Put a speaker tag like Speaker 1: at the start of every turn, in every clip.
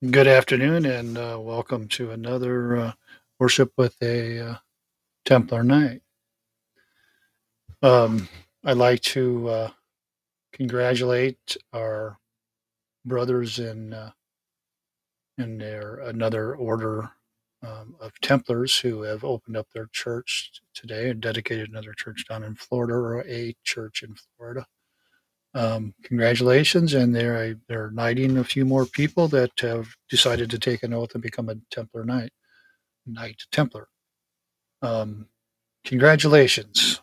Speaker 1: Good afternoon, and uh, welcome to another uh, worship with a uh, Templar Knight. Um, I'd like to uh, congratulate our brothers in uh, in their another order um, of Templars who have opened up their church today and dedicated another church down in Florida or a church in Florida. Um, congratulations, and they're they're knighting a few more people that have decided to take an oath and become a Templar knight, knight Templar. Um, congratulations.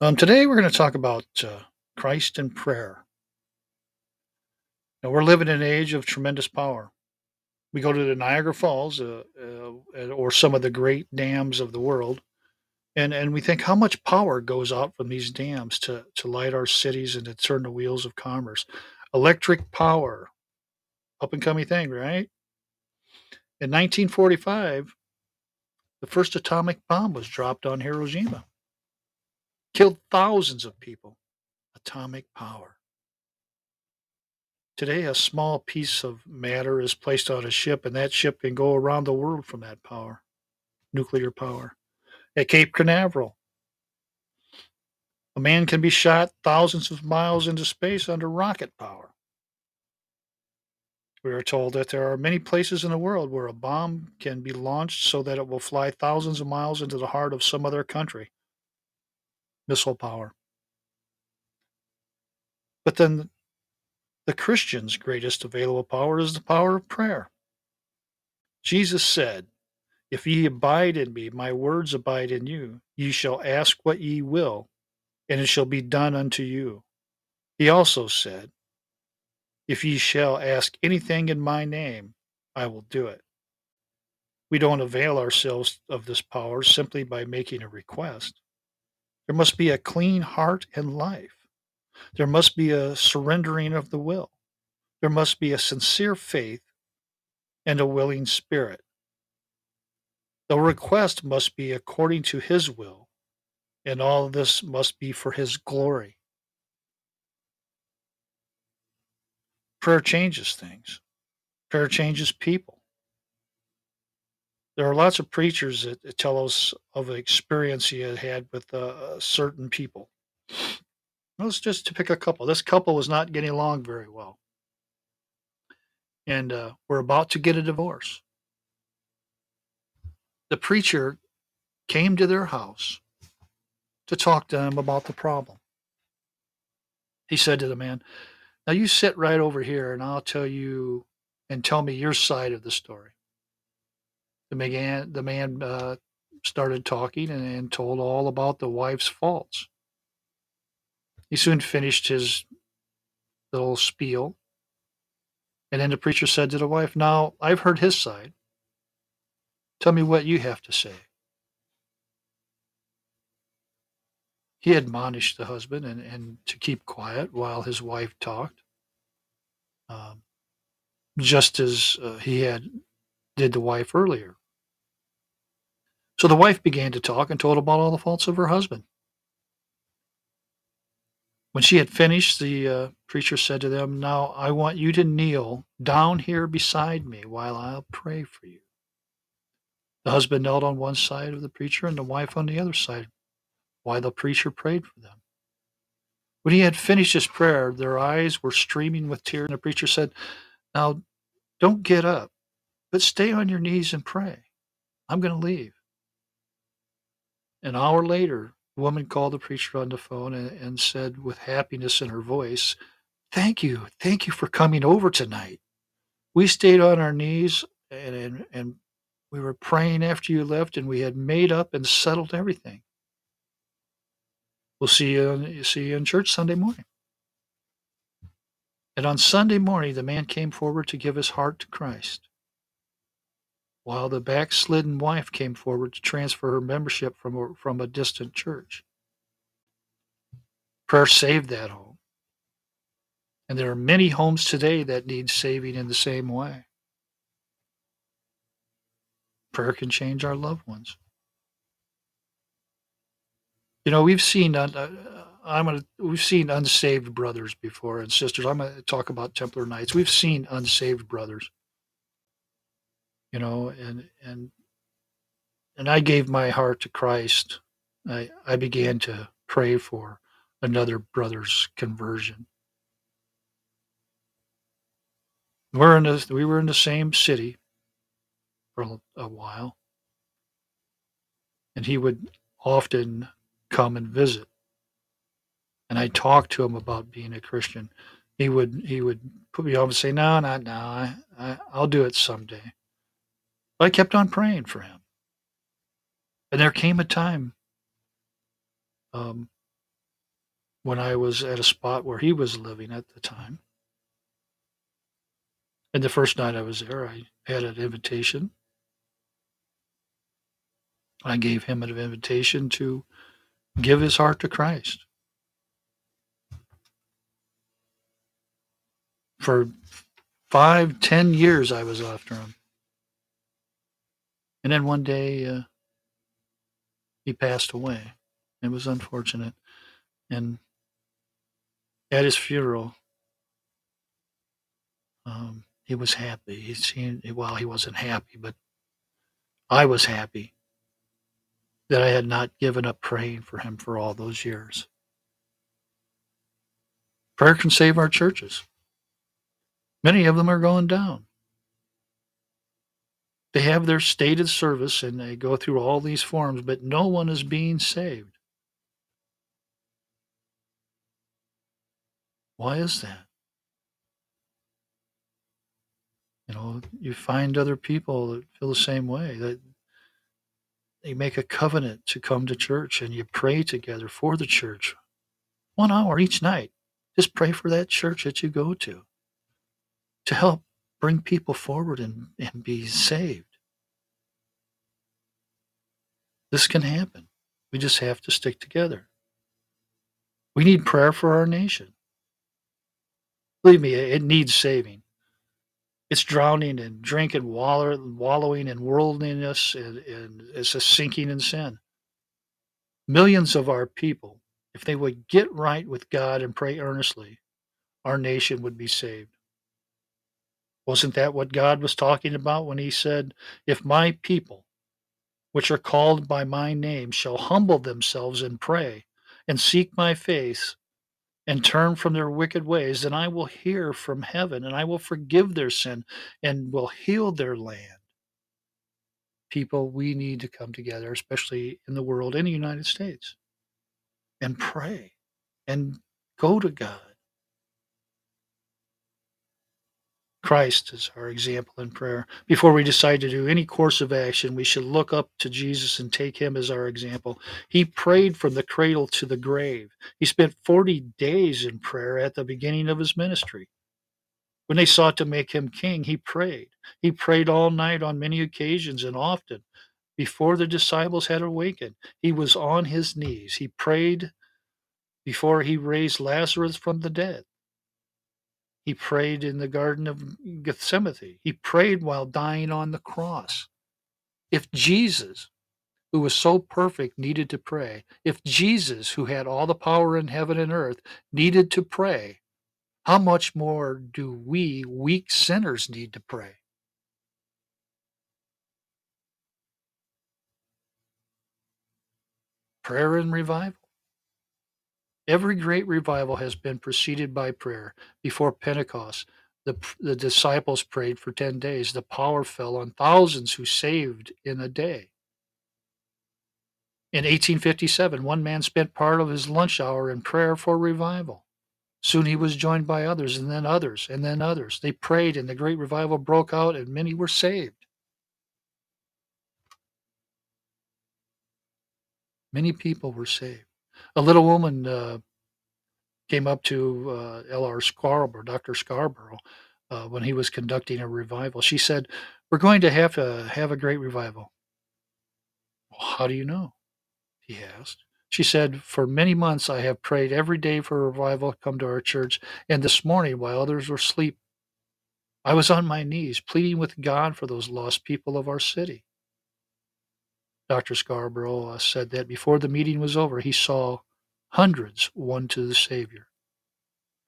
Speaker 1: Um, today we're going to talk about uh, Christ and prayer. Now we're living in an age of tremendous power. We go to the Niagara Falls uh, uh, or some of the great dams of the world, and and we think how much power goes out from these dams to to light our cities and to turn the wheels of commerce. Electric power, up and coming thing, right? In 1945, the first atomic bomb was dropped on Hiroshima, killed thousands of people. Atomic power. Today, a small piece of matter is placed on a ship, and that ship can go around the world from that power, nuclear power. At Cape Canaveral, a man can be shot thousands of miles into space under rocket power. We are told that there are many places in the world where a bomb can be launched so that it will fly thousands of miles into the heart of some other country. Missile power. But then the Christian's greatest available power is the power of prayer. Jesus said, If ye abide in me, my words abide in you, ye shall ask what ye will, and it shall be done unto you. He also said, If ye shall ask anything in my name, I will do it. We don't avail ourselves of this power simply by making a request. There must be a clean heart and life. There must be a surrendering of the will. There must be a sincere faith and a willing spirit. The request must be according to His will, and all this must be for His glory. Prayer changes things, prayer changes people. There are lots of preachers that tell us of an experience he had had with uh, certain people. Let's just to pick a couple. This couple was not getting along very well, and uh, we're about to get a divorce. The preacher came to their house to talk to them about the problem. He said to the man, Now you sit right over here and I'll tell you and tell me your side of the story. The man, the man uh, started talking and, and told all about the wife's faults. He soon finished his little spiel. And then the preacher said to the wife, Now I've heard his side. Tell me what you have to say. He admonished the husband and, and to keep quiet while his wife talked, um, just as uh, he had did the wife earlier. So the wife began to talk and told about all the faults of her husband. When she had finished, the uh, preacher said to them, Now I want you to kneel down here beside me while I'll pray for you. The husband knelt on one side of the preacher and the wife on the other side while the preacher prayed for them. When he had finished his prayer, their eyes were streaming with tears, and the preacher said, Now don't get up, but stay on your knees and pray. I'm going to leave. An hour later, the woman called the preacher on the phone and, and said, with happiness in her voice, Thank you. Thank you for coming over tonight. We stayed on our knees and, and, and we were praying after you left, and we had made up and settled everything. We'll see you, see you in church Sunday morning. And on Sunday morning, the man came forward to give his heart to Christ, while the backslidden wife came forward to transfer her membership from a, from a distant church. Prayer saved that home. And there are many homes today that need saving in the same way. Prayer can change our loved ones. You know, we've seen uh, I'm gonna we've seen unsaved brothers before and sisters. I'm gonna talk about Templar Knights. We've seen unsaved brothers you know, and and and I gave my heart to Christ. I I began to pray for another brother's conversion. We're in the, we were in the same city for a, while, and he would often come and visit. And I talked to him about being a Christian. He would he would put me off and say, "No, not now. I, I I'll do it someday." But I kept on praying for him. And there came a time um, when I was at a spot where he was living at the time. And the first night I was there, I had an invitation. I gave him an invitation to give his heart to Christ. For five, ten years, I was after him. And then one day, uh, he passed away. It was unfortunate. And at his funeral, um, he was happy. He seemed, well, he wasn't happy, but I was happy that I had not given up praying for him for all those years. Prayer can save our churches. Many of them are going down. They have their stated service and they go through all these forms, but no one is being saved. Why is that? You know, you find other people that feel the same way, that they make a covenant to come to church and you pray together for the church. One hour each night. Just pray for that church that you go to to help bring people forward and, and be saved. This can happen. We just have to stick together. We need prayer for our nation. Believe me, it needs saving. It's drowning and drinking, wallow, wallowing in worldliness, and, and it's a sinking in sin. Millions of our people, if they would get right with God and pray earnestly, our nation would be saved. Wasn't that what God was talking about when he said, If my people, which are called by my name, shall humble themselves and pray and seek my face and turn from their wicked ways, then I will hear from heaven and I will forgive their sin and will heal their land. People, we need to come together, especially in the world, in the United States, and pray and go to God. Christ is our example in prayer. Before we decide to do any course of action, we should look up to Jesus and take him as our example. He prayed from the cradle to the grave. He spent 40 days in prayer at the beginning of his ministry. When they sought to make him king, he prayed. He prayed all night on many occasions and often. Before the disciples had awakened, he was on his knees. He prayed before he raised Lazarus from the dead. He prayed in the Garden of Gethsemane. He prayed while dying on the cross. If Jesus, who was so perfect, needed to pray, if Jesus, who had all the power in heaven and earth, needed to pray, how much more do we, weak sinners, need to pray? Prayer and revival. Every great revival has been preceded by prayer. Before Pentecost, the, the disciples prayed for 10 days. The power fell on thousands who saved in a day. In 1857, one man spent part of his lunch hour in prayer for revival. Soon he was joined by others, and then others, and then others. They prayed, and the great revival broke out, and many were saved. Many people were saved a little woman uh, came up to uh, L.R. Scarborough, Dr. Scarborough, uh, when he was conducting a revival. She said, "We're going to have to have a great revival." Well, how do you know? He asked. She said, "For many months I have prayed every day for a revival come to our church, and this morning, while others were asleep, I was on my knees pleading with God for those lost people of our city." Dr. Scarborough uh, said that before the meeting was over, he saw hundreds won to the Savior.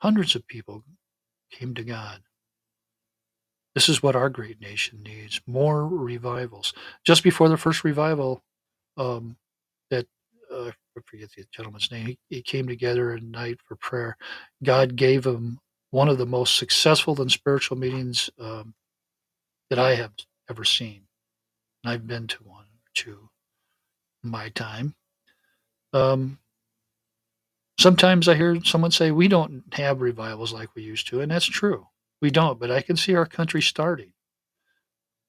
Speaker 1: Hundreds of people came to God. This is what our great nation needs more revivals. Just before the first revival, um, that uh, I forget the gentleman's name, he, he came together at night for prayer. God gave him one of the most successful and spiritual meetings um, that I have ever seen. And I've been to one or two in my time. Um, sometimes I hear someone say, We don't have revivals like we used to, and that's true. We don't, but I can see our country starting.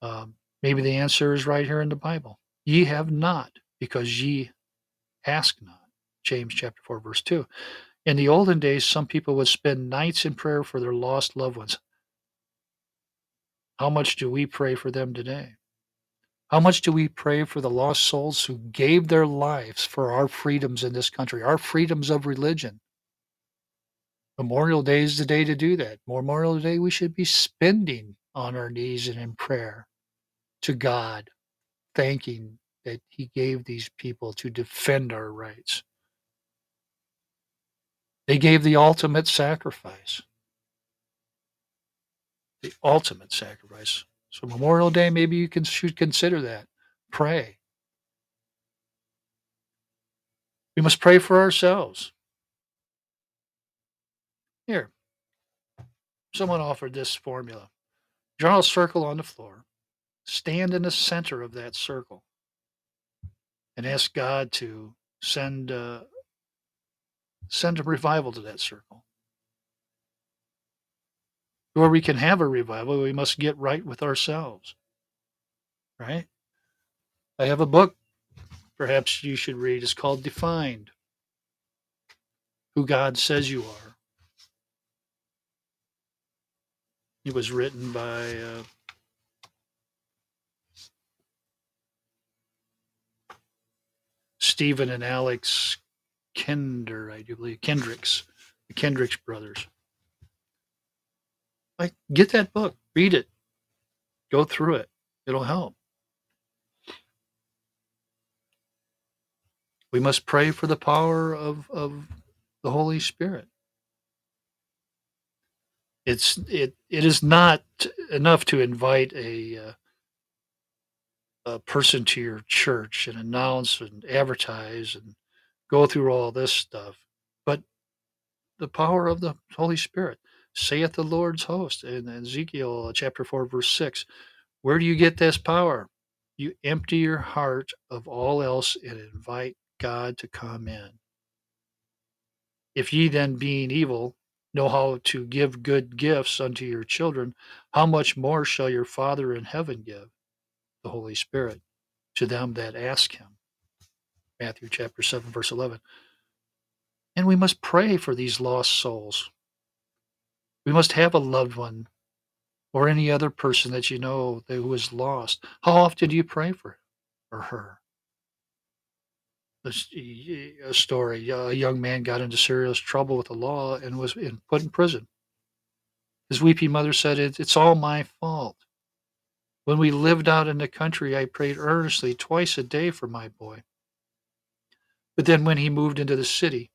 Speaker 1: Um, maybe the answer is right here in the Bible. Ye have not, because ye ask not. James chapter 4, verse 2. In the olden days, some people would spend nights in prayer for their lost loved ones. How much do we pray for them today? How much do we pray for the lost souls who gave their lives for our freedoms in this country, our freedoms of religion? Memorial Day is the day to do that. Memorial Day, we should be spending on our knees and in prayer to God, thanking that He gave these people to defend our rights. They gave the ultimate sacrifice. The ultimate sacrifice. So Memorial Day, maybe you can should consider that. Pray. We must pray for ourselves. Here, someone offered this formula. Draw a circle on the floor. Stand in the center of that circle and ask God to send uh, send a revival to that circle. Where we can have a revival, we must get right with ourselves. Right? I have a book perhaps you should read. It's called Defined Who God Says You Are. It was written by uh, Stephen and Alex Kender, I do believe, Kendricks, the Kendricks brothers. Like, get that book, read it, go through it. It'll help. We must pray for the power of, of the Holy Spirit. It's it it is not enough to invite a uh, a person to your church and announce and advertise and go through all this stuff, but the power of the Holy Spirit. Saith the Lord's host in Ezekiel uh, chapter 4, verse 6. Where do you get this power? You empty your heart of all else and invite God to come in. If ye then, being evil, know how to give good gifts unto your children, how much more shall your Father in heaven give the Holy Spirit to them that ask him? Matthew chapter 7, verse 11. And we must pray for these lost souls. We must have a loved one or any other person that you know who is lost. How often do you pray for or her? A story a young man got into serious trouble with the law and was put in prison. His weeping mother said, It's all my fault. When we lived out in the country, I prayed earnestly twice a day for my boy. But then when he moved into the city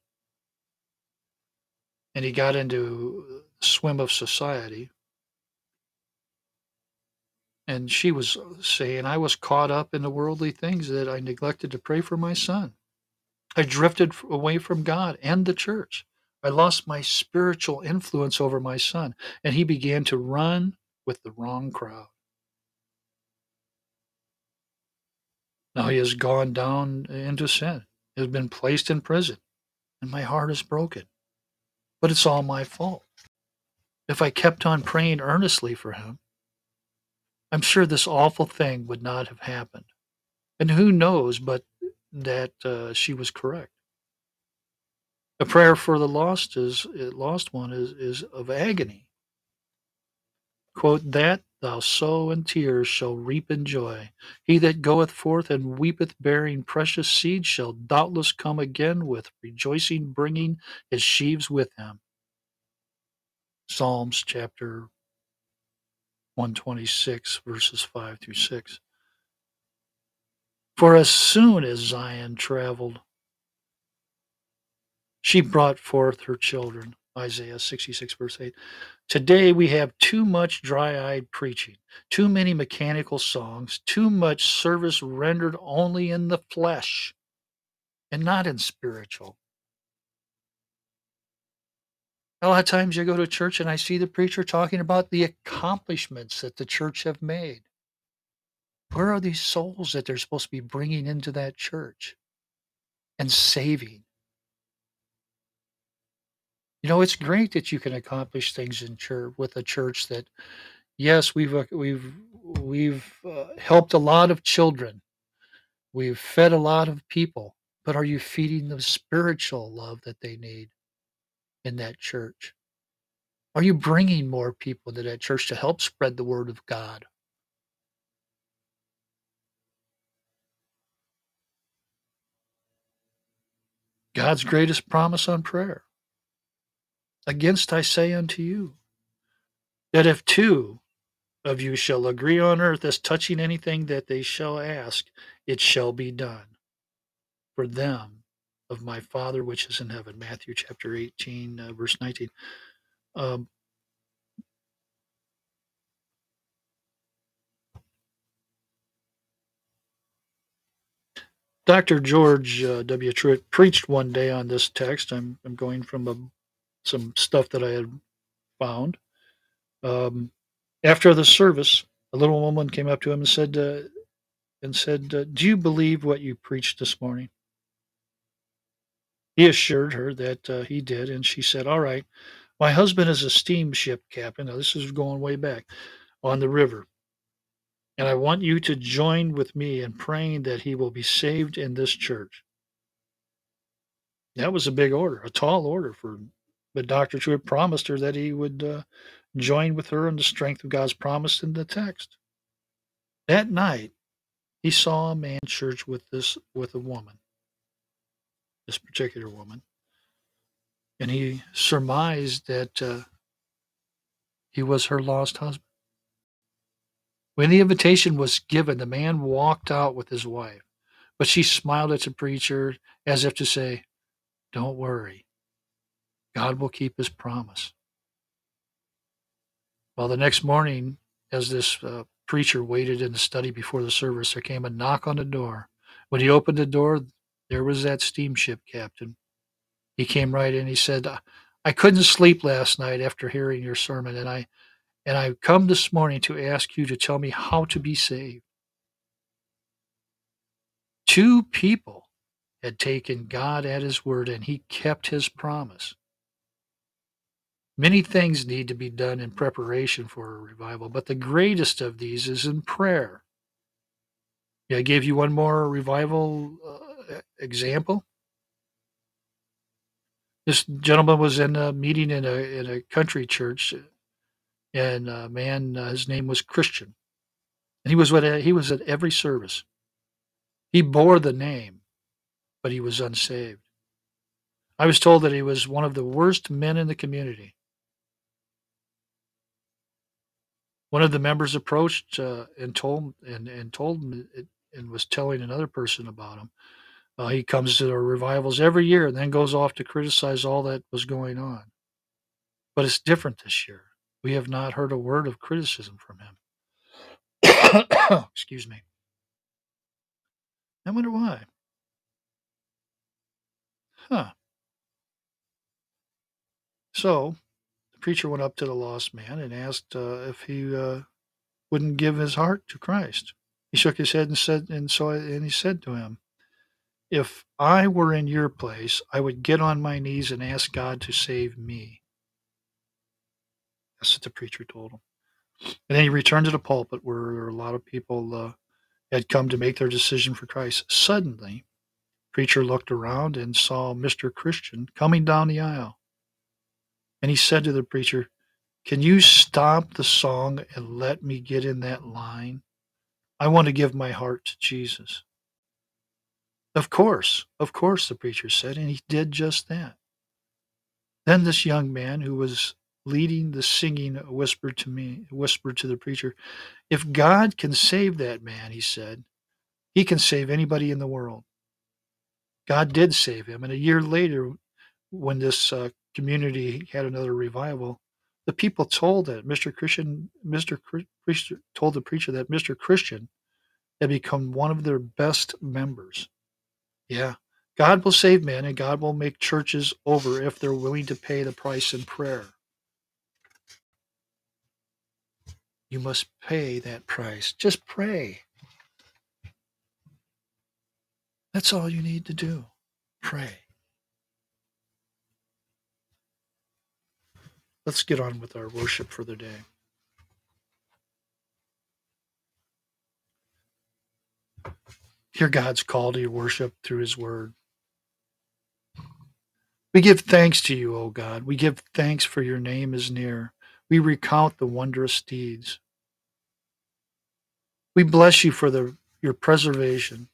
Speaker 1: and he got into swim of society, and she was saying, I was caught up in the worldly things that I neglected to pray for my son. I drifted away from God and the church. I lost my spiritual influence over my son, and he began to run with the wrong crowd. Now he has gone down into sin he has been placed in prison, and my heart is broken. But it's all my fault. If I kept on praying earnestly for him, I'm sure this awful thing would not have happened. And who knows but that uh, she was correct. A prayer for the lost is lost one is, is of agony. Quote, that thou sow in tears shall reap in joy. He that goeth forth and weepeth bearing precious seed shall doubtless come again with rejoicing, bringing his sheaves with him. Psalms chapter 126, verses 5 through 6. For as soon as Zion traveled, she brought forth her children. Isaiah 66, verse 8. Today we have too much dry eyed preaching, too many mechanical songs, too much service rendered only in the flesh and not in spiritual. A lot of times you go to church and I see the preacher talking about the accomplishments that the church have made. Where are these souls that they're supposed to be bringing into that church and saving? You know, it's great that you can accomplish things in church with a church that, yes, we've uh, we've we've uh, helped a lot of children, we've fed a lot of people, but are you feeding the spiritual love that they need in that church? Are you bringing more people to that church to help spread the word of God? God's greatest promise on prayer. Against I say unto you, that if two of you shall agree on earth as touching anything that they shall ask, it shall be done for them of my Father which is in heaven. Matthew chapter 18, uh, verse 19. Um, Dr. George uh, W. Truett preached one day on this text. I'm, I'm going from a some stuff that I had found. Um, after the service, a little woman came up to him and said, uh, "and said, uh, Do you believe what you preached this morning?" He assured her that uh, he did, and she said, "All right, my husband is a steamship captain. Now this is going way back on the river, and I want you to join with me in praying that he will be saved in this church." That was a big order, a tall order for but Dr. Truett promised her that he would uh, join with her in the strength of God's promise in the text. That night, he saw a man church with this with a woman, this particular woman, and he surmised that uh, he was her lost husband. When the invitation was given, the man walked out with his wife, but she smiled at the preacher as if to say, "Don't worry, God will keep his promise. Well, the next morning, as this uh, preacher waited in the study before the service, there came a knock on the door. When he opened the door, there was that steamship captain. He came right in. He said, I couldn't sleep last night after hearing your sermon, and I and I've come this morning to ask you to tell me how to be saved. Two people had taken God at his word, and he kept his promise. Many things need to be done in preparation for a revival, but the greatest of these is in prayer. I gave you one more revival uh, example. This gentleman was in a meeting in a in a country church, and a man, uh, his name was Christian, and he was what he was at every service. He bore the name, but he was unsaved. I was told that he was one of the worst men in the community. one of the members approached uh, and told and and told him it, and was telling another person about him. Uh, he comes to our revivals every year and then goes off to criticize all that was going on. But it's different this year. We have not heard a word of criticism from him. Excuse me. I wonder why. Huh. So the preacher went up to the lost man and asked uh, if he uh, wouldn't give his heart to Christ. He shook his head and said, and so, and he said to him, "If I were in your place, I would get on my knees and ask God to save me." That's what the preacher told him. And then he returned to the pulpit where a lot of people uh, had come to make their decision for Christ. Suddenly, preacher looked around and saw Mr. Christian coming down the aisle. And he said to the preacher, Can you stop the song and let me get in that line? I want to give my heart to Jesus. Of course, of course, the preacher said, and he did just that. Then this young man who was leading the singing whispered to me, whispered to the preacher, If God can save that man, he said, he can save anybody in the world. God did save him. And a year later, when this uh, community had another revival, the people told that Mr. Christian, Mr. Preacher told the preacher that Mr. Christian had become one of their best members. Yeah, God will save men and God will make churches over if they're willing to pay the price in prayer. You must pay that price. Just pray. That's all you need to do. Pray. Let's get on with our worship for the day. Hear God's call to your worship through His Word. We give thanks to you, O God. We give thanks for your name is near. We recount the wondrous deeds. We bless you for the, your preservation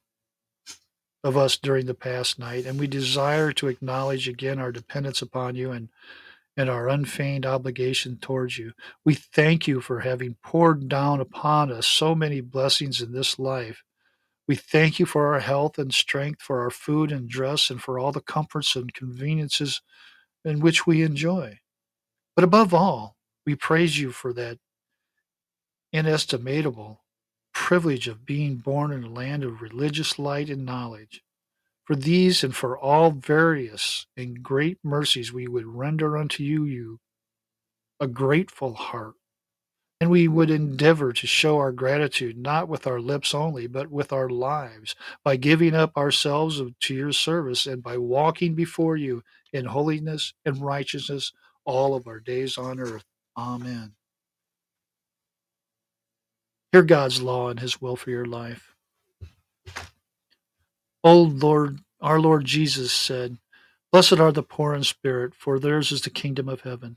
Speaker 1: of us during the past night, and we desire to acknowledge again our dependence upon you and and our unfeigned obligation towards you. We thank you for having poured down upon us so many blessings in this life. We thank you for our health and strength, for our food and dress, and for all the comforts and conveniences in which we enjoy. But above all, we praise you for that inestimable privilege of being born in a land of religious light and knowledge. For these and for all various and great mercies we would render unto you, you a grateful heart. And we would endeavor to show our gratitude not with our lips only, but with our lives, by giving up ourselves to your service and by walking before you in holiness and righteousness all of our days on earth. Amen. Hear God's law and his will for your life. O Lord, our Lord Jesus said, Blessed are the poor in spirit, for theirs is the kingdom of heaven.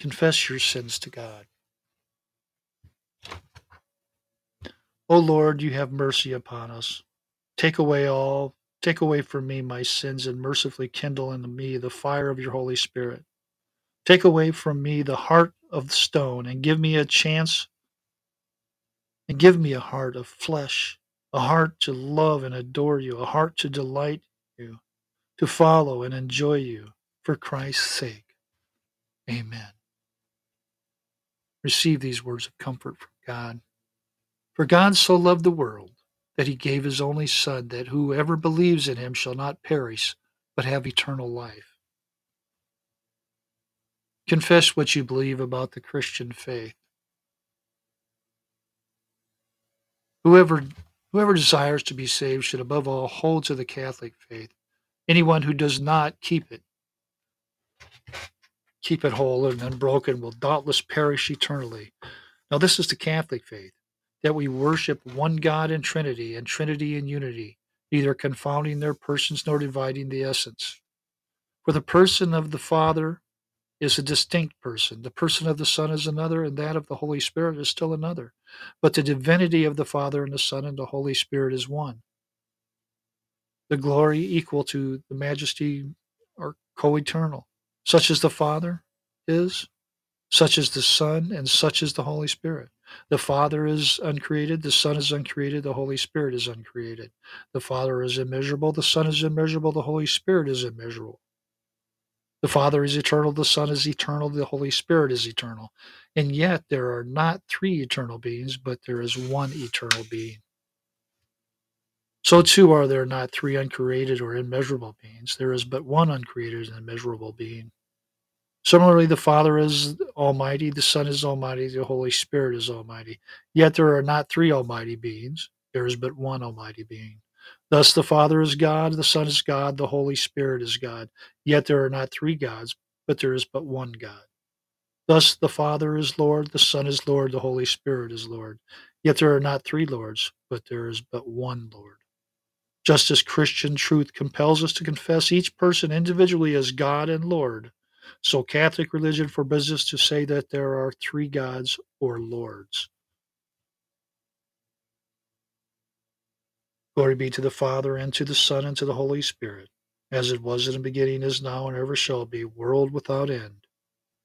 Speaker 1: Confess your sins to God. O Lord, you have mercy upon us. Take away all, take away from me my sins, and mercifully kindle in me the fire of your Holy Spirit. Take away from me the heart of stone, and give me a chance and give me a heart of flesh, a heart to love and adore you, a heart to delight you, to follow and enjoy you for Christ's sake. Amen. Receive these words of comfort from God. For God so loved the world that he gave his only Son, that whoever believes in him shall not perish, but have eternal life. Confess what you believe about the Christian faith. Whoever, whoever desires to be saved should above all hold to the Catholic faith. Anyone who does not keep it, keep it whole and unbroken, will doubtless perish eternally. Now, this is the Catholic faith that we worship one God in Trinity and Trinity in unity, neither confounding their persons nor dividing the essence. For the person of the Father is a distinct person. The person of the Son is another, and that of the Holy Spirit is still another. But the divinity of the Father and the Son and the Holy Spirit is one. The glory equal to the majesty are co eternal. Such as the Father is, such as the Son, and such as the Holy Spirit. The Father is uncreated, the Son is uncreated, the Holy Spirit is uncreated. The Father is immeasurable, the Son is immeasurable, the Holy Spirit is immeasurable. The Father is eternal, the Son is eternal, the Holy Spirit is eternal. And yet there are not three eternal beings, but there is one eternal being. So too are there not three uncreated or immeasurable beings. There is but one uncreated and immeasurable being. Similarly, the Father is almighty, the Son is almighty, the Holy Spirit is almighty. Yet there are not three almighty beings. There is but one almighty being. Thus the Father is God, the Son is God, the Holy Spirit is God. Yet there are not three gods, but there is but one God. Thus the Father is Lord, the Son is Lord, the Holy Spirit is Lord. Yet there are not three Lords, but there is but one Lord. Just as Christian truth compels us to confess each person individually as God and Lord, so Catholic religion forbids us to say that there are three gods or lords. Glory be to the Father, and to the Son, and to the Holy Spirit, as it was in the beginning, is now, and ever shall be, world without end.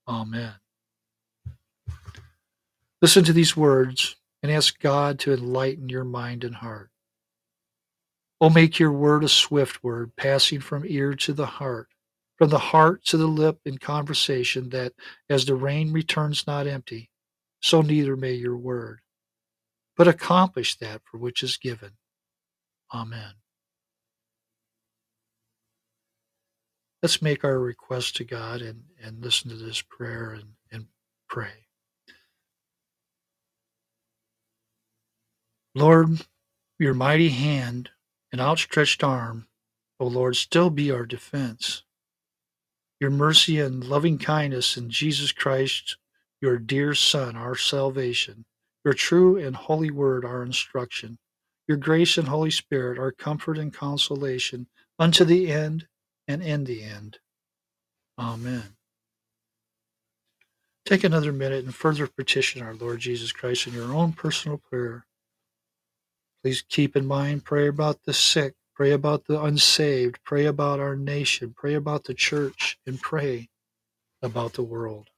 Speaker 1: Amen. Listen to these words and ask God to enlighten your mind and heart. Oh, make your word a swift word, passing from ear to the heart, from the heart to the lip in conversation, that as the rain returns not empty, so neither may your word, but accomplish that for which is given. Amen. Let's make our request to God and, and listen to this prayer and, and pray. Lord, your mighty hand and outstretched arm, O Lord, still be our defense. Your mercy and loving kindness in Jesus Christ, your dear Son, our salvation, your true and holy word, our instruction, your grace and Holy Spirit, our comfort and consolation, unto the end and in the end. Amen. Take another minute and further petition our Lord Jesus Christ in your own personal prayer Please keep in mind, pray about the sick, pray about the unsaved, pray about our nation, pray about the church, and pray about the world.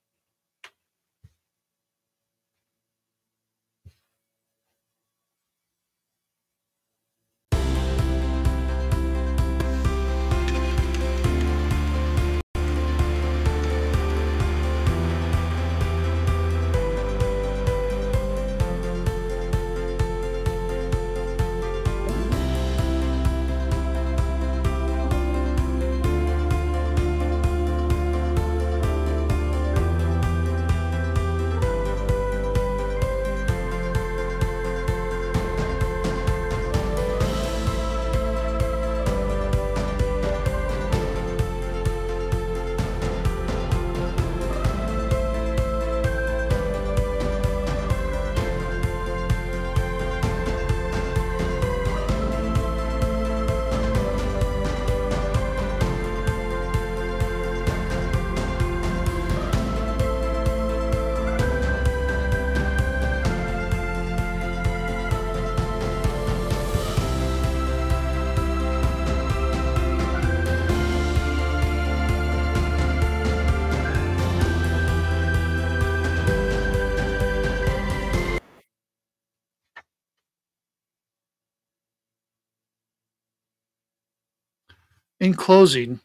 Speaker 1: In closing,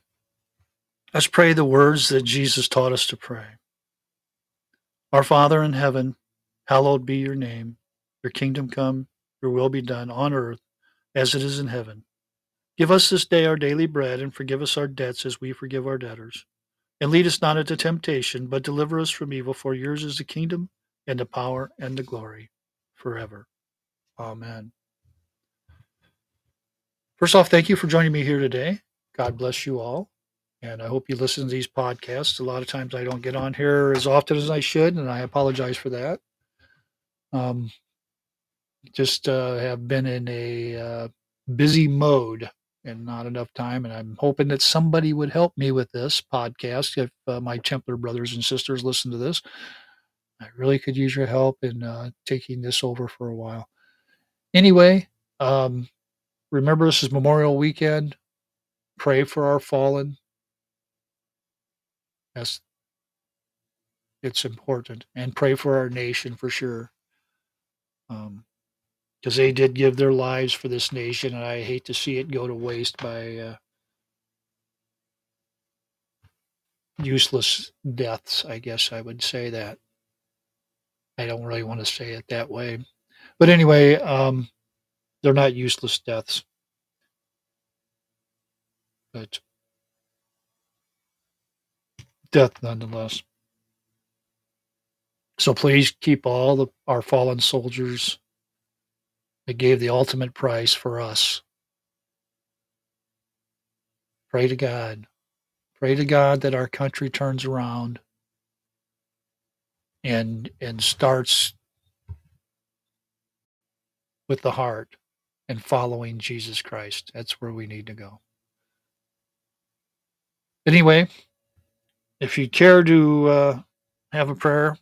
Speaker 1: let's pray the words that Jesus taught us to pray. Our Father in heaven, hallowed be your name. Your kingdom come, your will be done on earth as it is in heaven. Give us this day our daily bread and forgive us our debts as we forgive our debtors. And lead us not into temptation, but deliver us from evil, for yours is the kingdom and the power and the glory forever. Amen. First off, thank you for joining me here today. God bless you all. And I hope you listen to these podcasts. A lot of times I don't get on here as often as I should, and I apologize for that. Um, just uh, have been in a uh, busy mode and not enough time. And I'm hoping that somebody would help me with this podcast. If uh, my Templar brothers and sisters listen to this, I really could use your help in uh, taking this over for a while. Anyway, um, remember this is Memorial Weekend pray for our fallen. Yes, it's important. And pray for our nation for sure. Because um, they did give their lives for this nation, and I hate to see it go to waste by uh, useless deaths. I guess I would say that. I don't really want to say it that way. But anyway, um, they're not useless deaths but death nonetheless. So please keep all the, our fallen soldiers that gave the ultimate price for us. Pray to God. Pray to God that our country turns around and and starts with the heart and following Jesus Christ. That's where we need to go. Anyway, if you care to uh, have a prayer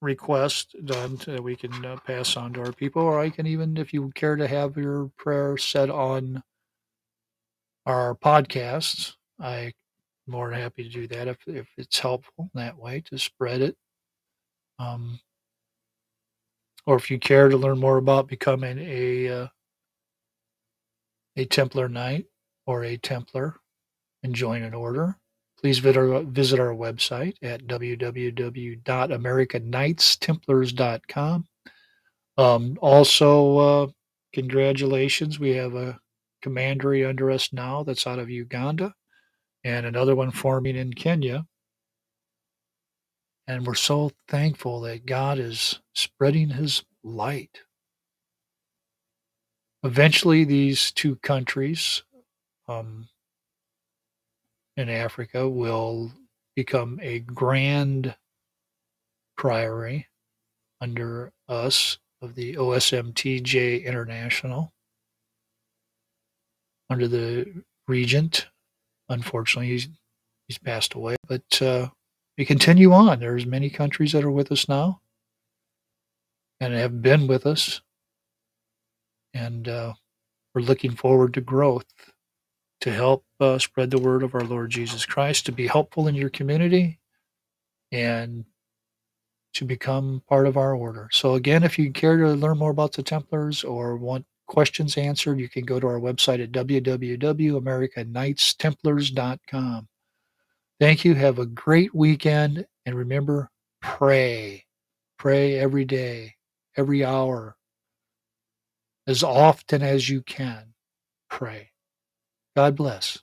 Speaker 1: request done that we can uh, pass on to our people, or I can even, if you care to have your prayer said on our podcasts, I'm more than happy to do that if, if it's helpful that way to spread it. Um, or if you care to learn more about becoming a uh, a Templar Knight or a Templar and join an order, please visit our, website at www.americanknightstemplars.com. Um, also, uh, congratulations. We have a commandery under us now that's out of Uganda and another one forming in Kenya. And we're so thankful that God is spreading his light. Eventually, these two countries, um, in Africa will become a grand priory under us of the OSMTJ International, under the regent. Unfortunately, he's, he's passed away, but uh, we continue on. There's many countries that are with us now and have been with us, and uh, we're looking forward to growth to help uh, spread the word of our Lord Jesus Christ, to be helpful in your community, and to become part of our order. So, again, if you care to learn more about the Templars or want questions answered, you can go to our website at www.americanknightstemplars.com. Thank you. Have a great weekend. And remember, pray. Pray every day, every hour, as often as you can. Pray. God bless.